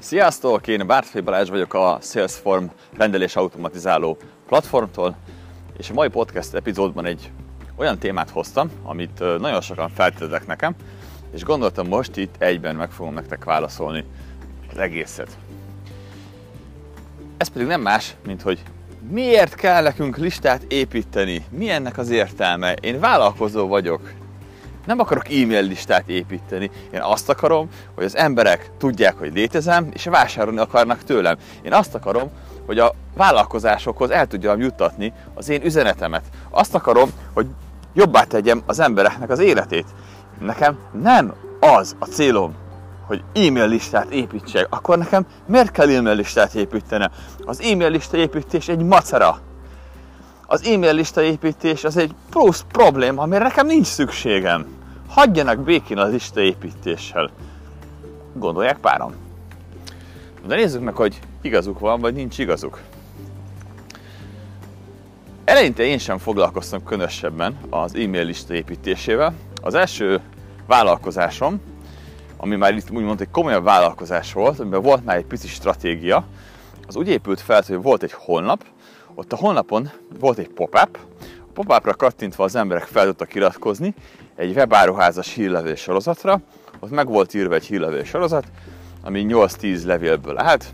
Sziasztok! Én Bártfai Balázs vagyok a Salesform rendelés automatizáló platformtól, és a mai podcast epizódban egy olyan témát hoztam, amit nagyon sokan feltettek nekem, és gondoltam most itt egyben meg fogom nektek válaszolni az egészet. Ez pedig nem más, mint hogy miért kell nekünk listát építeni, mi ennek az értelme. Én vállalkozó vagyok, nem akarok e-mail listát építeni. Én azt akarom, hogy az emberek tudják, hogy létezem, és vásárolni akarnak tőlem. Én azt akarom, hogy a vállalkozásokhoz el tudjam juttatni az én üzenetemet. Azt akarom, hogy jobbá tegyem az embereknek az életét. Nekem nem az a célom, hogy e-mail listát építsek, akkor nekem miért kell e-mail listát építeni? Az e-mail lista építés egy macera. Az e-mail lista építés az egy plusz probléma, amire nekem nincs szükségem. Hagyjanak békén az lista építéssel. Gondolják páran. De nézzük meg, hogy igazuk van, vagy nincs igazuk. Eleinte én sem foglalkoztam különösebben az e-mail lista építésével. Az első vállalkozásom, ami már itt úgymond egy komolyabb vállalkozás volt, amiben volt már egy pici stratégia, az úgy épült fel, hogy volt egy honlap, ott a honlapon volt egy pop-up, pop-upra kattintva az emberek fel tudtak iratkozni egy webáruházas hírlevél sorozatra, ott meg volt írva egy hírlevél sorozat, ami 8-10 levélből állt,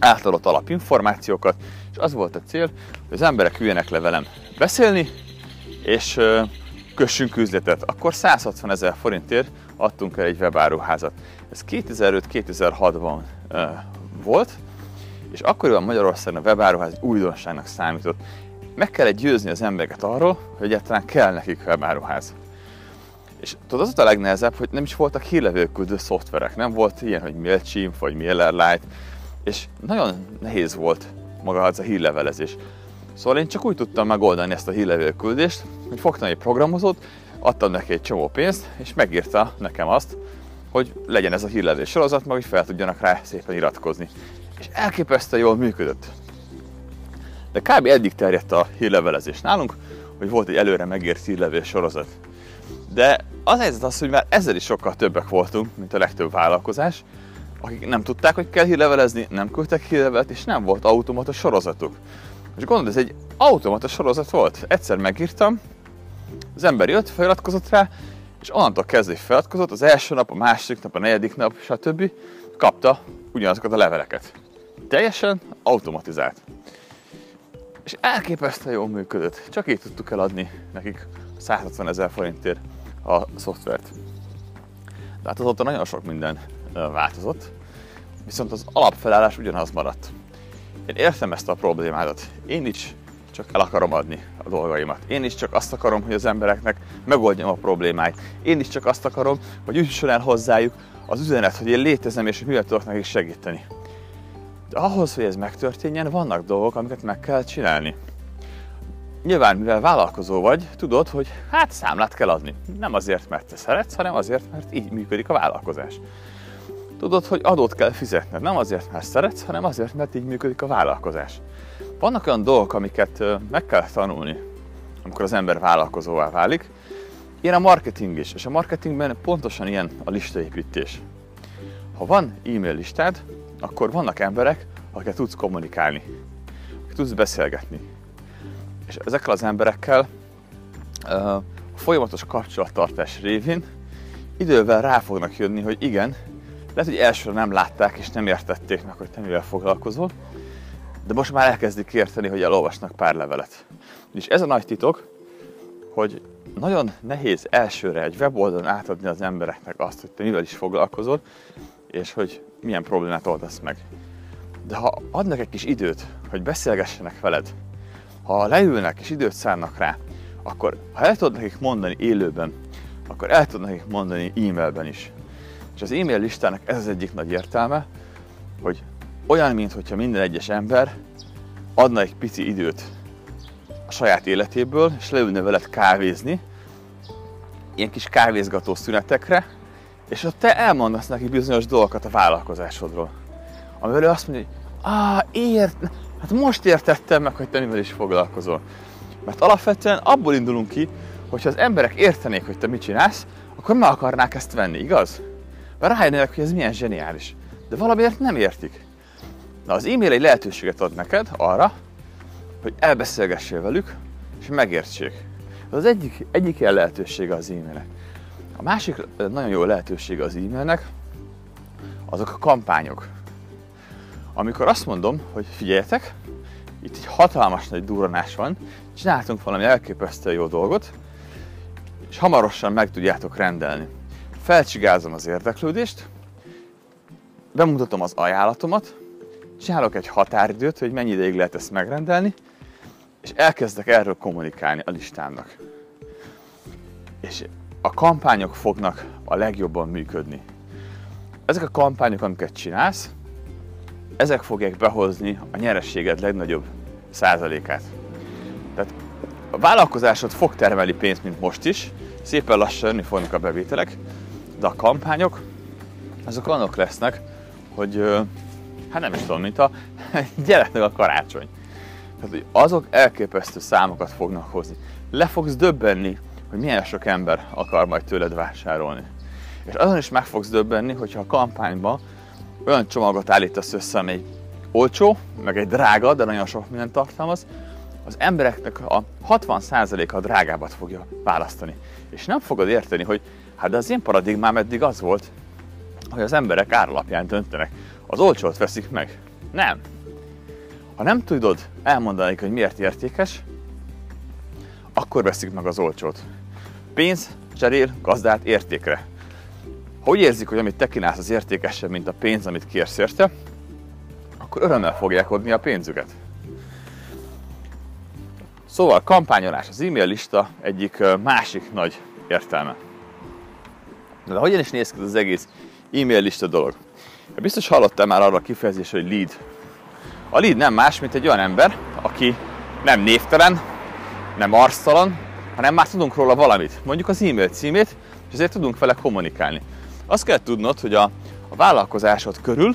átadott alapinformációkat, és az volt a cél, hogy az emberek üljenek le velem beszélni, és kössünk üzletet. Akkor 160 ezer forintért adtunk el egy webáruházat. Ez 2005-2006-ban volt, és akkoriban Magyarországon a webáruház újdonságnak számított. Meg kell győzni az embereket arról, hogy egyáltalán kell nekik webáruház. És tudod, az a legnehezebb, hogy nem is voltak hírlevőküldő szoftverek, nem volt ilyen, hogy MailChimp vagy MailerLite, és nagyon nehéz volt maga az a hírlevelezés. Szóval én csak úgy tudtam megoldani ezt a hírlevőküldést, hogy fogtam egy programozót, adtam neki egy csomó pénzt, és megírta nekem azt, hogy legyen ez a hírlevél sorozat, meg hogy fel tudjanak rá szépen iratkozni. És elképesztően jól működött. De kb. eddig terjedt a hírlevelezés nálunk, hogy volt egy előre megírt hírlevél sorozat. De az helyzet az, hogy már ezzel is sokkal többek voltunk, mint a legtöbb vállalkozás, akik nem tudták, hogy kell hírlevelezni, nem küldtek hírlevelet, és nem volt automata sorozatuk. És gondolod, ez egy automata sorozat volt. Egyszer megírtam, az ember jött, feliratkozott rá, és onnantól kezdve feliratkozott, az első nap, a második nap, a negyedik nap, stb. kapta ugyanazokat a leveleket. Teljesen automatizált. És elképesztően jól működött. Csak így tudtuk eladni nekik 160 ezer forintért a szoftvert. De hát azóta nagyon sok minden változott, viszont az alapfelállás ugyanaz maradt. Én értem ezt a problémádat. Én is csak el akarom adni a dolgaimat. Én is csak azt akarom, hogy az embereknek megoldjam a problémáit. Én is csak azt akarom, hogy jusson el hozzájuk az üzenet, hogy én létezem és hogy mivel tudok nekik segíteni. De ahhoz, hogy ez megtörténjen, vannak dolgok, amiket meg kell csinálni. Nyilván, mivel vállalkozó vagy, tudod, hogy hát számlát kell adni. Nem azért, mert te szeretsz, hanem azért, mert így működik a vállalkozás. Tudod, hogy adót kell fizetned, nem azért, mert szeretsz, hanem azért, mert így működik a vállalkozás. Vannak olyan dolgok, amiket meg kell tanulni, amikor az ember vállalkozóvá válik. Ilyen a marketing is, és a marketingben pontosan ilyen a listaépítés. Ha van e-mail listád, akkor vannak emberek, akikkel tudsz kommunikálni, akik tudsz beszélgetni. És ezekkel az emberekkel a folyamatos kapcsolattartás révén idővel rá fognak jönni, hogy igen, lehet, hogy elsőre nem látták és nem értették meg, hogy te mivel foglalkozol, de most már elkezdik érteni, hogy elolvasnak pár levelet. És ez a nagy titok, hogy nagyon nehéz elsőre egy weboldalon átadni az embereknek azt, hogy te mivel is foglalkozol, és hogy milyen problémát oldasz meg. De ha adnak egy kis időt, hogy beszélgessenek veled, ha leülnek és időt szánnak rá, akkor ha el tudod nekik mondani élőben, akkor el tudod nekik mondani e-mailben is. És az e-mail listának ez az egyik nagy értelme, hogy olyan, mintha minden egyes ember adna egy pici időt a saját életéből, és leülne veled kávézni, ilyen kis kávézgató szünetekre, és ott te elmondasz neki bizonyos dolgokat a vállalkozásodról. Amivel ő azt mondja, hogy ah, ért, hát most értettem meg, hogy te mivel is foglalkozol. Mert alapvetően abból indulunk ki, hogyha az emberek értenék, hogy te mit csinálsz, akkor meg akarnák ezt venni, igaz? Mert rájönnek, hogy ez milyen zseniális. de valamiért nem értik. Na, az e-mail egy lehetőséget ad neked arra, hogy elbeszélgessél velük, és megértsék. Ez az egyik, egyik ilyen lehetősége az e-mailnek. A másik nagyon jó lehetősége az e-mailnek, azok a kampányok. Amikor azt mondom, hogy figyeljetek, itt egy hatalmas nagy duranás van, csináltunk valami elképesztően jó dolgot, és hamarosan meg tudjátok rendelni. Felcsigázom az érdeklődést, bemutatom az ajánlatomat, csinálok egy határidőt, hogy mennyi ideig lehet ezt megrendelni, és elkezdek erről kommunikálni a listámnak. És a kampányok fognak a legjobban működni. Ezek a kampányok, amiket csinálsz, ezek fogják behozni a nyerességed legnagyobb százalékát. Tehát a vállalkozásod fog termelni pénzt, mint most is, szépen lassan jönni fognak a bevételek, de a kampányok azok annak lesznek, hogy hát nem is tudom, mint a gyereknek a karácsony. Tehát, hogy azok elképesztő számokat fognak hozni. Le fogsz döbbenni, hogy milyen sok ember akar majd tőled vásárolni. És azon is meg fogsz döbbenni, hogyha a kampányban olyan csomagot állítasz össze, amely olcsó, meg egy drága, de nagyon sok mindent tartalmaz, az embereknek a 60%-a a drágábbat fogja választani. És nem fogod érteni, hogy hát de az én paradigmám eddig az volt, hogy az emberek áralapján döntenek. Az olcsót veszik meg. Nem. Ha nem tudod elmondani, hogy miért értékes, akkor veszik meg az olcsót. Pénz cserél gazdát értékre. Ha úgy érzik, hogy amit te kínálsz az értékesebb, mint a pénz, amit kérsz érte, akkor örömmel fogják adni a pénzüket. Szóval kampányolás, az e-mail lista egyik másik nagy értelme. De hogyan is néz ki az egész e-mail lista dolog? Biztos hallottál már arra a kifejezés, hogy lead. A lead nem más, mint egy olyan ember, aki nem névtelen, nem arctalan, hanem már tudunk róla valamit. Mondjuk az e-mail címét, és ezért tudunk vele kommunikálni. Azt kell tudnod, hogy a, a vállalkozásod körül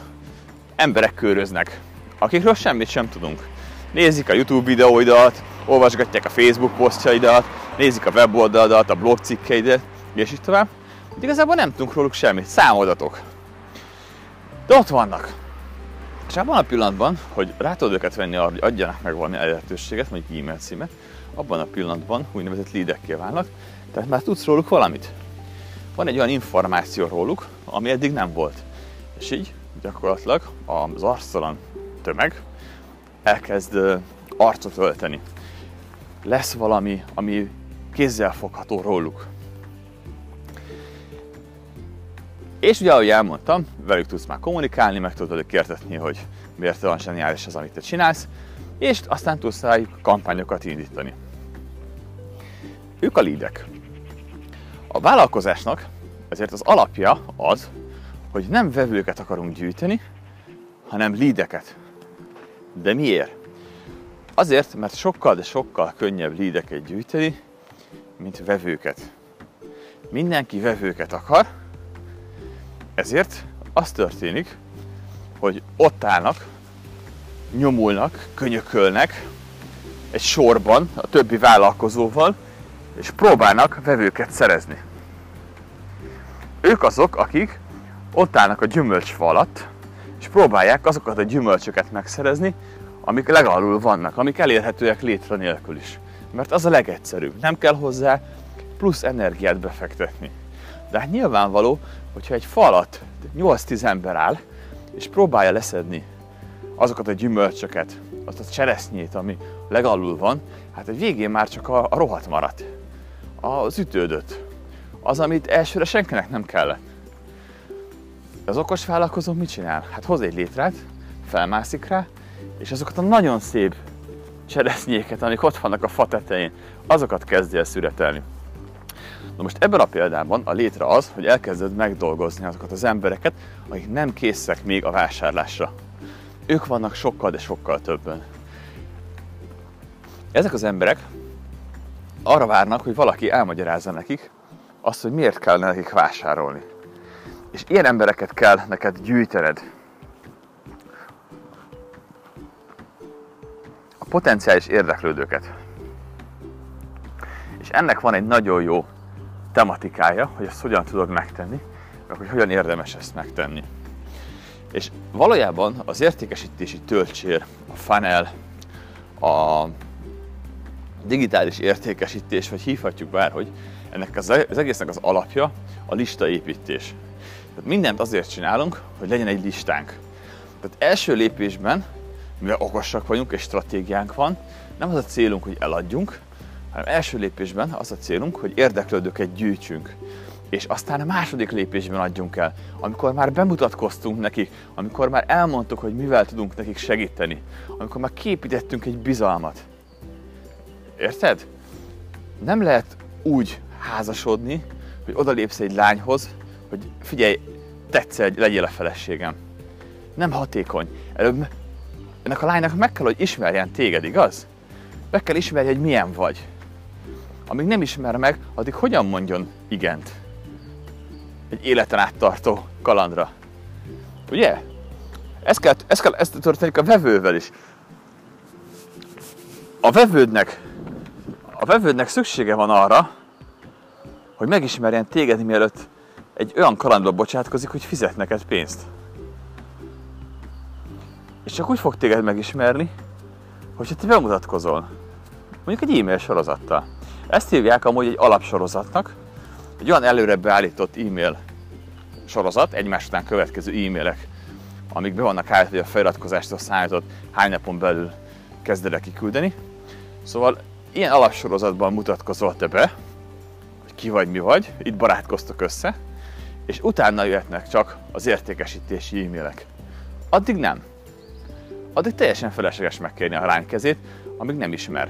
emberek köröznek, akikről semmit sem tudunk. Nézik a YouTube videóidat, olvasgatják a Facebook posztjaidat, nézik a weboldaladat, a blog cikkeidet, és így tovább. De igazából nem tudunk róluk semmit, számoldatok. De ott vannak. És abban a pillanatban, hogy rá tudod őket venni arra, hogy adjanak meg valami lehetőséget, mondjuk e-mail címet, abban a pillanatban úgynevezett leadekké válnak, tehát már tudsz róluk valamit. Van egy olyan információ róluk, ami eddig nem volt. És így gyakorlatilag az arctalan tömeg elkezd arcot ölteni. Lesz valami, ami kézzel fogható róluk. És ugye, ahogy elmondtam, velük tudsz már kommunikálni, meg tudod kértetni, hogy miért olyan zseniális az, amit te csinálsz, és aztán tudsz rájuk kampányokat indítani. Ők a lídek. A vállalkozásnak ezért az alapja az, hogy nem vevőket akarunk gyűjteni, hanem lídeket. De miért? Azért, mert sokkal, de sokkal könnyebb lídeket gyűjteni, mint vevőket. Mindenki vevőket akar, ezért az történik, hogy ott állnak, nyomulnak, könyökölnek egy sorban a többi vállalkozóval, és próbálnak vevőket szerezni. Ők azok, akik ott állnak a gyümölcsfa alatt, és próbálják azokat a gyümölcsöket megszerezni, amik legalul vannak, amik elérhetőek létre nélkül is. Mert az a legegyszerűbb. Nem kell hozzá plusz energiát befektetni. De hát nyilvánvaló, hogyha egy falat 8-10 ember áll, és próbálja leszedni azokat a gyümölcsöket, azt a cseresznyét, ami legalul van, hát a végén már csak a, a rohat maradt. Az ütődött. Az, amit elsőre senkinek nem kellett. Az okos vállalkozó mit csinál? Hát hoz egy létrát, felmászik rá, és azokat a nagyon szép cseresznyéket, amik ott vannak a fa tetején, azokat kezdje el szüretelni. Na most ebben a példában a létre az, hogy elkezded megdolgozni azokat az embereket, akik nem készek még a vásárlásra. Ők vannak sokkal, de sokkal többen. Ezek az emberek arra várnak, hogy valaki elmagyarázza nekik azt, hogy miért kell nekik vásárolni. És ilyen embereket kell neked gyűjtened. A potenciális érdeklődőket. És ennek van egy nagyon jó tematikája, hogy ezt hogyan tudod megtenni, meg hogy hogyan érdemes ezt megtenni. És valójában az értékesítési töltsér, a funnel, a digitális értékesítés, vagy hívhatjuk bárhogy, ennek az, az egésznek az alapja a listaépítés. Tehát mindent azért csinálunk, hogy legyen egy listánk. Tehát első lépésben, mivel okosak vagyunk és stratégiánk van, nem az a célunk, hogy eladjunk, hanem első lépésben az a célunk, hogy érdeklődőket gyűjtsünk. És aztán a második lépésben adjunk el, amikor már bemutatkoztunk nekik, amikor már elmondtuk, hogy mivel tudunk nekik segíteni, amikor már képítettünk egy bizalmat. Érted? Nem lehet úgy házasodni, hogy odalépsz egy lányhoz, hogy figyelj, tetszel, legyél a feleségem. Nem hatékony. Előbb ennek a lánynak meg kell, hogy ismerjen téged, igaz? Meg kell ismerje, hogy milyen vagy. Amíg nem ismer meg, addig hogyan mondjon igent? Egy életen áttartó kalandra. Ugye? Ez, kell, ez, kell, ez történik a vevővel is. A vevődnek, a vevődnek szüksége van arra, hogy megismerjen téged, mielőtt egy olyan kalandba bocsátkozik, hogy fizet neked pénzt. És csak úgy fog téged megismerni, hogyha te bemutatkozol. Mondjuk egy e-mail sorozattal. Ezt hívják amúgy egy alapsorozatnak, egy olyan előre beállított e-mail sorozat, egymás után következő e-mailek, amik be vannak állítva, hogy a feliratkozástól számított hány napon belül kezded el kiküldeni. Szóval ilyen alapsorozatban mutatkozol te be, hogy ki vagy, mi vagy, itt barátkoztok össze, és utána jöhetnek csak az értékesítési e-mailek. Addig nem. Addig teljesen felesleges megkérni a lány kezét, amíg nem ismer.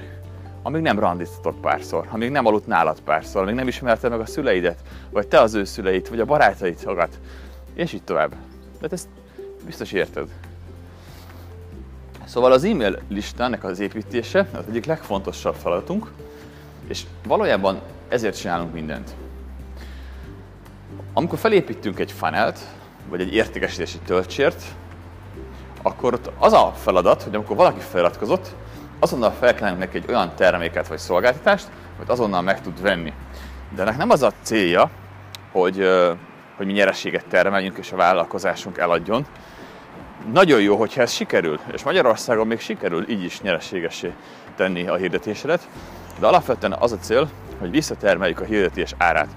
Amíg nem randiztatok párszor, amíg nem aludt nálad párszor, amíg nem ismerte meg a szüleidet, vagy te az ő szüleit, vagy a barátait magad, és így tovább. De ezt biztos érted. Szóval az e-mail listának az építése az egyik legfontosabb feladatunk, és valójában ezért csinálunk mindent. Amikor felépítünk egy funnelt, vagy egy értékesítési töltsért, akkor ott az a feladat, hogy amikor valaki feliratkozott, azonnal felkínálunk neki egy olyan terméket vagy szolgáltatást, amit azonnal meg tud venni. De ennek nem az a célja, hogy, hogy mi nyereséget termeljünk és a vállalkozásunk eladjon. Nagyon jó, hogyha ez sikerül, és Magyarországon még sikerül így is nyereségesé tenni a hirdetésedet, de alapvetően az a cél, hogy visszatermeljük a hirdetés árát.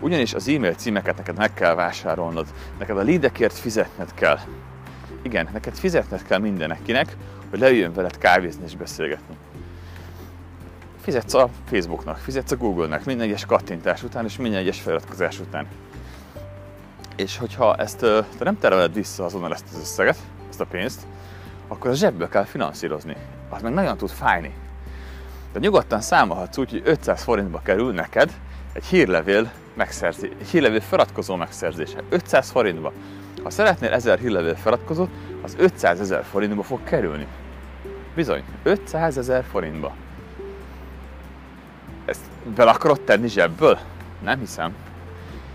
Ugyanis az e-mail címeket neked meg kell vásárolnod, neked a leadekért fizetned kell. Igen, neked fizetned kell mindenkinek, hogy leüljön veled kávézni és beszélgetni. Fizetsz a Facebooknak, fizetsz a Google-nek minden egyes kattintás után és minden egyes feliratkozás után. És hogyha ezt te nem tereled vissza azonnal ezt az összeget, ezt a pénzt, akkor a zsebből kell finanszírozni. Az meg nagyon tud fájni. De nyugodtan számolhatsz úgy, hogy 500 forintba kerül neked egy hírlevél megszerzés, egy hírlevél feliratkozó megszerzése. 500 forintba. Ha szeretnél 1000 hírlevél feliratkozót, az 500 ezer forintba fog kerülni. Bizony, 500 ezer forintba. Ezt bele akarod tenni zsebből? Nem hiszem.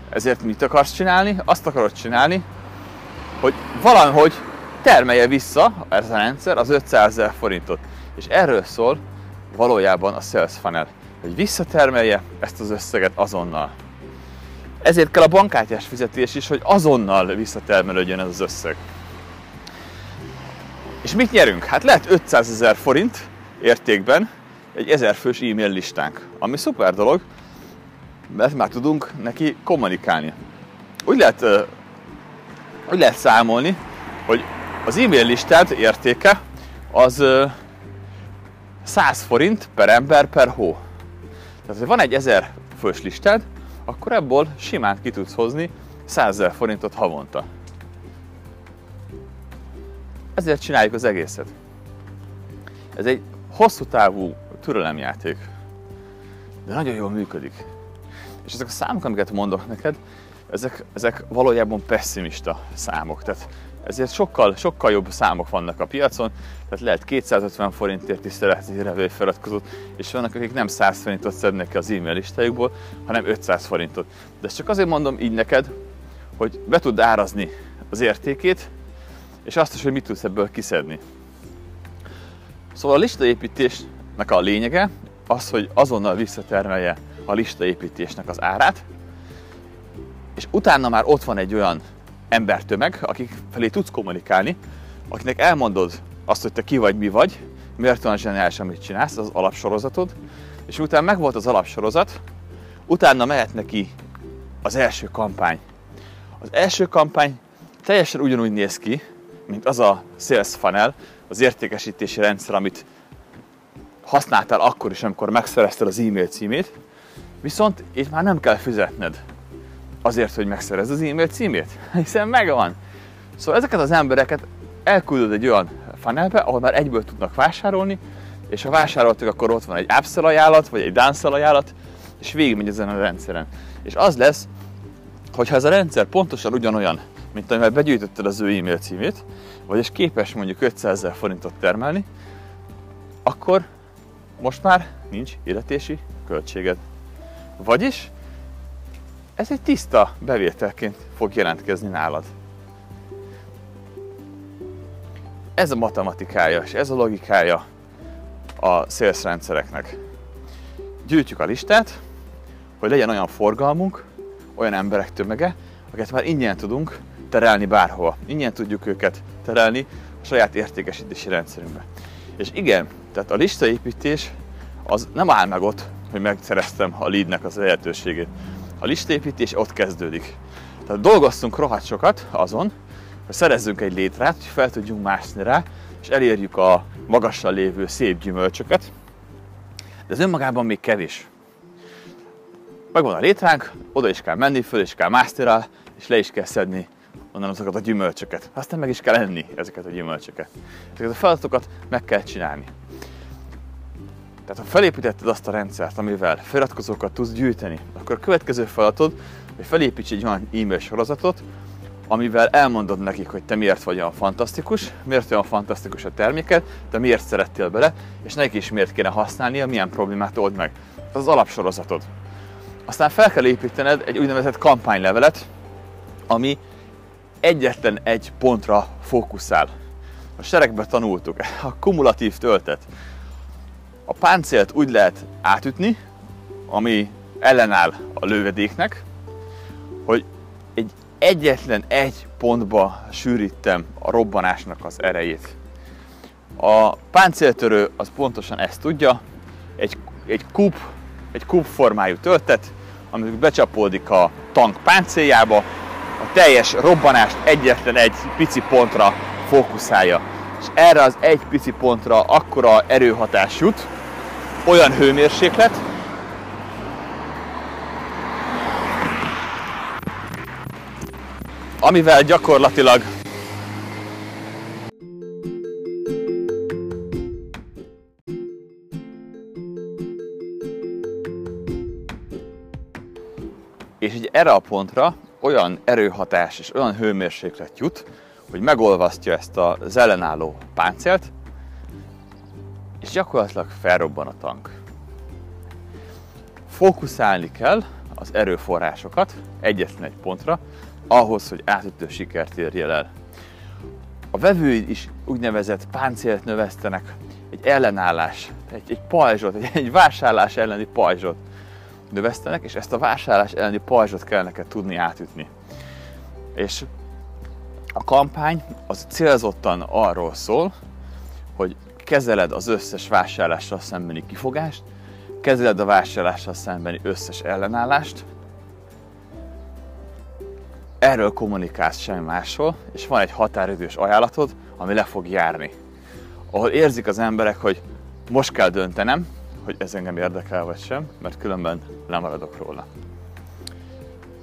Ezért mit akarsz csinálni? Azt akarod csinálni, hogy valahogy termelje vissza ez a rendszer az 500 ezer forintot. És erről szól valójában a sales funnel, hogy visszatermelje ezt az összeget azonnal. Ezért kell a bankkártyás fizetés is, hogy azonnal visszatermelődjön ez az összeg. És mit nyerünk? Hát lehet 500 ezer forint értékben egy 1000 fős e-mail listánk, ami szuper dolog, mert már tudunk neki kommunikálni. Úgy lehet, úgy lehet számolni, hogy az e-mail listát értéke az 100 forint per ember per hó. Tehát, ha van egy 1000 fős listád, akkor ebből simán ki tudsz hozni 100 ezer forintot havonta. Ezért csináljuk az egészet. Ez egy hosszú távú türelemjáték, de nagyon jól működik. És ezek a számok, amiket mondok neked, ezek, ezek valójában pessimista számok. Tehát ezért sokkal, sokkal jobb számok vannak a piacon, tehát lehet 250 forintért is szeretni revél feliratkozót, és vannak, akik nem 100 forintot szednek ki az e-mail listájukból, hanem 500 forintot. De ezt csak azért mondom így neked, hogy be tud árazni az értékét, és azt is, hogy mit tudsz ebből kiszedni. Szóval a listaépítésnek a lényege az, hogy azonnal visszatermelje a listaépítésnek az árát, és utána már ott van egy olyan embertömeg, akik felé tudsz kommunikálni, akinek elmondod azt, hogy te ki vagy, mi vagy, miért olyan zseniális, amit csinálsz, az alapsorozatod, és utána megvolt az alapsorozat, utána mehet neki az első kampány. Az első kampány teljesen ugyanúgy néz ki, mint az a sales funnel, az értékesítési rendszer, amit használtál akkor is, amikor megszerezted az e-mail címét, viszont itt már nem kell fizetned azért, hogy megszerezd az e-mail címét, hiszen megvan. Szóval ezeket az embereket elküldöd egy olyan funnelbe, ahol már egyből tudnak vásárolni, és ha vásároltak, akkor ott van egy upsell ajánlat, vagy egy downsell ajánlat, és végigmegy ezen a rendszeren. És az lesz, hogyha ez a rendszer pontosan ugyanolyan, mint amivel begyűjtötted az ő e-mail címét, vagyis képes mondjuk 500 ezer forintot termelni, akkor most már nincs illetési költséged. Vagyis ez egy tiszta bevételként fog jelentkezni nálad. Ez a matematikája és ez a logikája a sales rendszereknek. Gyűjtjük a listát, hogy legyen olyan forgalmunk, olyan emberek tömege, akiket már ingyen tudunk terelni bárhova. Ingyen tudjuk őket terelni a saját értékesítési rendszerünkbe. És igen, tehát a listaépítés az nem áll meg ott, hogy megszereztem a leadnek az lehetőségét. A listaépítés ott kezdődik. Tehát dolgoztunk rohadt sokat azon, hogy szerezzünk egy létrát, hogy fel tudjunk mászni rá, és elérjük a magasan lévő szép gyümölcsöket, de ez önmagában még kevés. Megvan a létránk, oda is kell menni, föl is kell mászni rá, és le is kell szedni onnan azokat a gyümölcsöket. Aztán meg is kell enni ezeket a gyümölcsöket. Ezeket a feladatokat meg kell csinálni. Tehát ha felépítetted azt a rendszert, amivel feliratkozókat tudsz gyűjteni, akkor a következő feladatod, hogy felépíts egy olyan e-mail sorozatot, amivel elmondod nekik, hogy te miért vagy olyan fantasztikus, miért olyan fantasztikus a terméked, te miért szerettél bele, és neki is miért kéne használnia, milyen problémát old meg. Ez az alapsorozatod. Aztán fel kell építened egy úgynevezett kampánylevelet, ami egyetlen egy pontra fókuszál. A seregbe tanultuk, a kumulatív töltet. A páncélt úgy lehet átütni, ami ellenáll a lövedéknek, hogy egy egyetlen egy pontba sűrítem a robbanásnak az erejét. A páncéltörő az pontosan ezt tudja, egy, egy kúp, egy kúp formájú töltet, amit becsapódik a tank páncéljába, a teljes robbanást egyetlen egy pici pontra fókuszálja. És erre az egy pici pontra akkora erőhatás jut, olyan hőmérséklet, amivel gyakorlatilag és így erre a pontra olyan erőhatás és olyan hőmérséklet jut, hogy megolvasztja ezt az ellenálló páncélt, és gyakorlatilag felrobban a tank. Fókuszálni kell az erőforrásokat egyetlen egy pontra, ahhoz, hogy átütő sikert érjél el. A vevőid is úgynevezett páncélt növesztenek, egy ellenállás, egy, egy pajzsot, egy, egy vásárlás elleni pajzsot növesztenek, és ezt a vásárlás elleni pajzsot kell neked tudni átütni. És a kampány az célzottan arról szól, hogy kezeled az összes vásárlással szembeni kifogást, kezeled a vásárlással szembeni összes ellenállást, erről kommunikálsz semmi másról, és van egy határidős ajánlatod, ami le fog járni. Ahol érzik az emberek, hogy most kell döntenem, hogy ez engem érdekel vagy sem, mert különben lemaradok róla.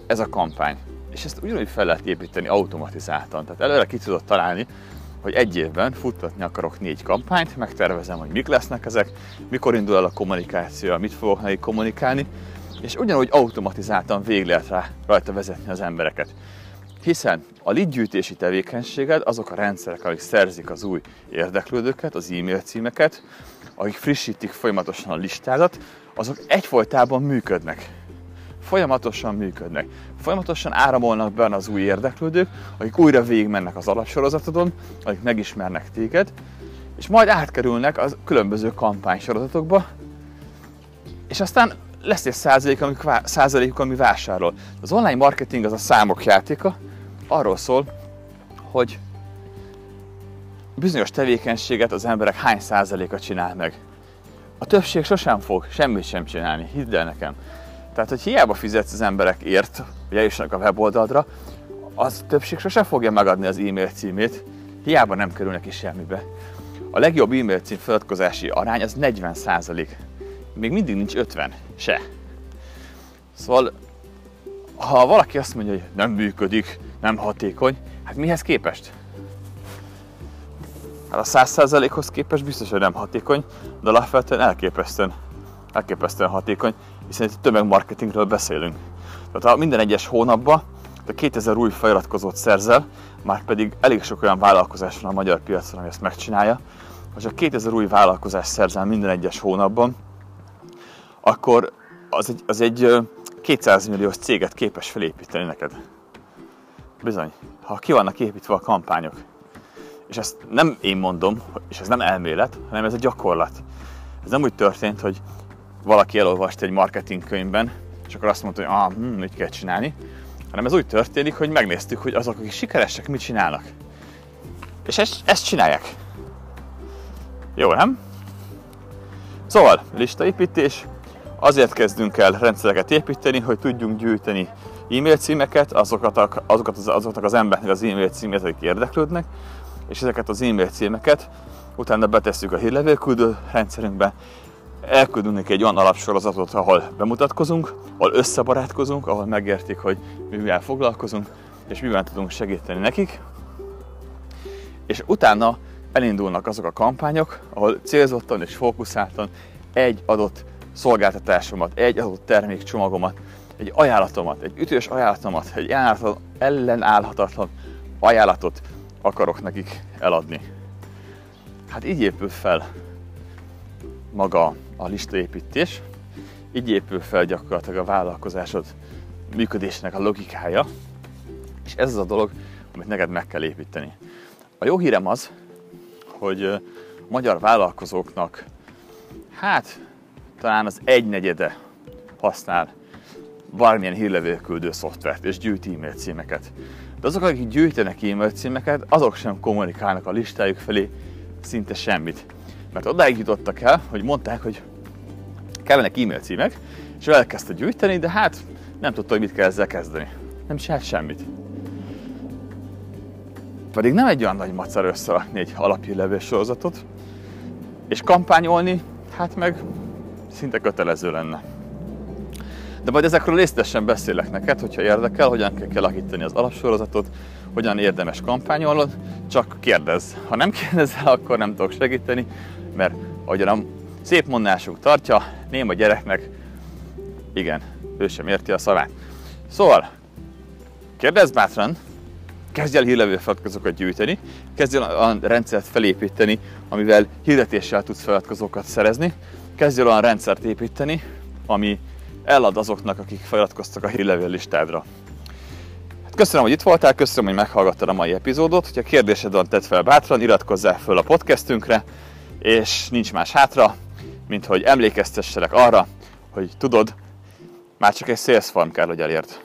Ez a kampány. És ezt ugyanúgy fel lehet építeni automatizáltan. Tehát előre ki tudod találni, hogy egy évben futtatni akarok négy kampányt, megtervezem, hogy mik lesznek ezek, mikor indul el a kommunikáció, mit fogok nekik kommunikálni, és ugyanúgy automatizáltan végig lehet rá, rajta vezetni az embereket. Hiszen a lidgyűjtési tevékenységed azok a rendszerek, amik szerzik az új érdeklődőket, az e-mail címeket, akik frissítik folyamatosan a listádat, azok egyfolytában működnek. Folyamatosan működnek. Folyamatosan áramolnak benne az új érdeklődők, akik újra végigmennek az alapsorozatodon, akik megismernek téged, és majd átkerülnek a különböző kampánysorozatokba, és aztán lesz egy százalék, ami, százalék, ami vásárol. Az online marketing az a számok játéka, arról szól, hogy bizonyos tevékenységet az emberek hány százaléka csinál meg. A többség sosem fog semmit sem csinálni, hidd el nekem. Tehát, hogy hiába fizetsz az emberekért, hogy eljussanak a weboldaldra, az többség sosem fogja megadni az e-mail címét, hiába nem kerül neki semmibe. A legjobb e-mail cím feladkozási arány az 40 százalék. Még mindig nincs 50 se. Szóval, ha valaki azt mondja, hogy nem működik, nem hatékony, hát mihez képest? Hát a 100%-hoz képest biztos, hogy nem hatékony, de alapvetően elképesztően, elképesztően hatékony, hiszen itt tömegmarketingről beszélünk. Tehát ha minden egyes hónapban de 2000 új feliratkozót szerzel, már pedig elég sok olyan vállalkozás van a magyar piacon, ami ezt megcsinálja, ha csak 2000 új vállalkozás szerzel minden egyes hónapban, akkor az egy, az egy 200 milliós céget képes felépíteni neked. Bizony, ha ki vannak építve a kampányok, és ezt nem én mondom, és ez nem elmélet, hanem ez a gyakorlat. Ez nem úgy történt, hogy valaki elolvast egy marketing könyvben, és akkor azt mondta, hogy ah, hm, így kell csinálni, hanem ez úgy történik, hogy megnéztük, hogy azok, akik sikeresek, mit csinálnak. És ezt, ezt csinálják. Jó, nem? Szóval, listaépítés. Azért kezdünk el rendszereket építeni, hogy tudjunk gyűjteni e-mail címeket, azokat, azokat az, azoknak az embereknek az e-mail címét, akik érdeklődnek, és ezeket az e-mail címeket utána betesszük a hírlevélküldő rendszerünkbe, elküldünk egy olyan alapsorozatot, ahol bemutatkozunk, ahol összebarátkozunk, ahol megértik, hogy mi mivel foglalkozunk, és mivel tudunk segíteni nekik. És utána elindulnak azok a kampányok, ahol célzottan és fókuszáltan egy adott szolgáltatásomat, egy adott termékcsomagomat, egy ajánlatomat, egy ütős ajánlatomat, egy ellenállhatatlan ajánlatot akarok nekik eladni. Hát így épül fel maga a listaépítés, így épül fel gyakorlatilag a vállalkozásod működésnek a logikája, és ez az a dolog, amit neked meg kell építeni. A jó hírem az, hogy a magyar vállalkozóknak hát talán az egynegyede használ bármilyen hírlevélküldő szoftvert és gyűjt e-mail címeket. De azok, akik gyűjtenek e-mail címeket, azok sem kommunikálnak a listájuk felé szinte semmit. Mert odáig jutottak el, hogy mondták, hogy kellenek e-mail címek, és elkezdte gyűjteni, de hát nem tudta, hogy mit kell ezzel kezdeni. Nem csinált semmit. Pedig nem egy olyan nagy macer összerakni egy alaphírlevél sorozatot, és kampányolni, hát meg szinte kötelező lenne. De majd ezekről részletesen beszélek neked, hogyha érdekel, hogyan kell kialakítani az alapsorozatot, hogyan érdemes kampányolnod, csak kérdezz. Ha nem kérdezel, akkor nem tudok segíteni, mert ahogyan a szép mondásunk tartja, néma gyereknek, igen, ő sem érti a szavát. Szóval, kérdezz bátran, kezdj el hírlevő feliratkozókat gyűjteni, kezdj el a rendszert felépíteni, amivel hirdetéssel tudsz feliratkozókat szerezni, kezdj el olyan rendszert építeni, ami elad azoknak, akik feliratkoztak a hírlevél listádra. Hát köszönöm, hogy itt voltál, köszönöm, hogy meghallgattad a mai epizódot. Ha kérdésed van, tedd fel bátran, iratkozzál föl a podcastünkre, és nincs más hátra, mint hogy emlékeztesselek arra, hogy tudod, már csak egy sales form kell, hogy elért.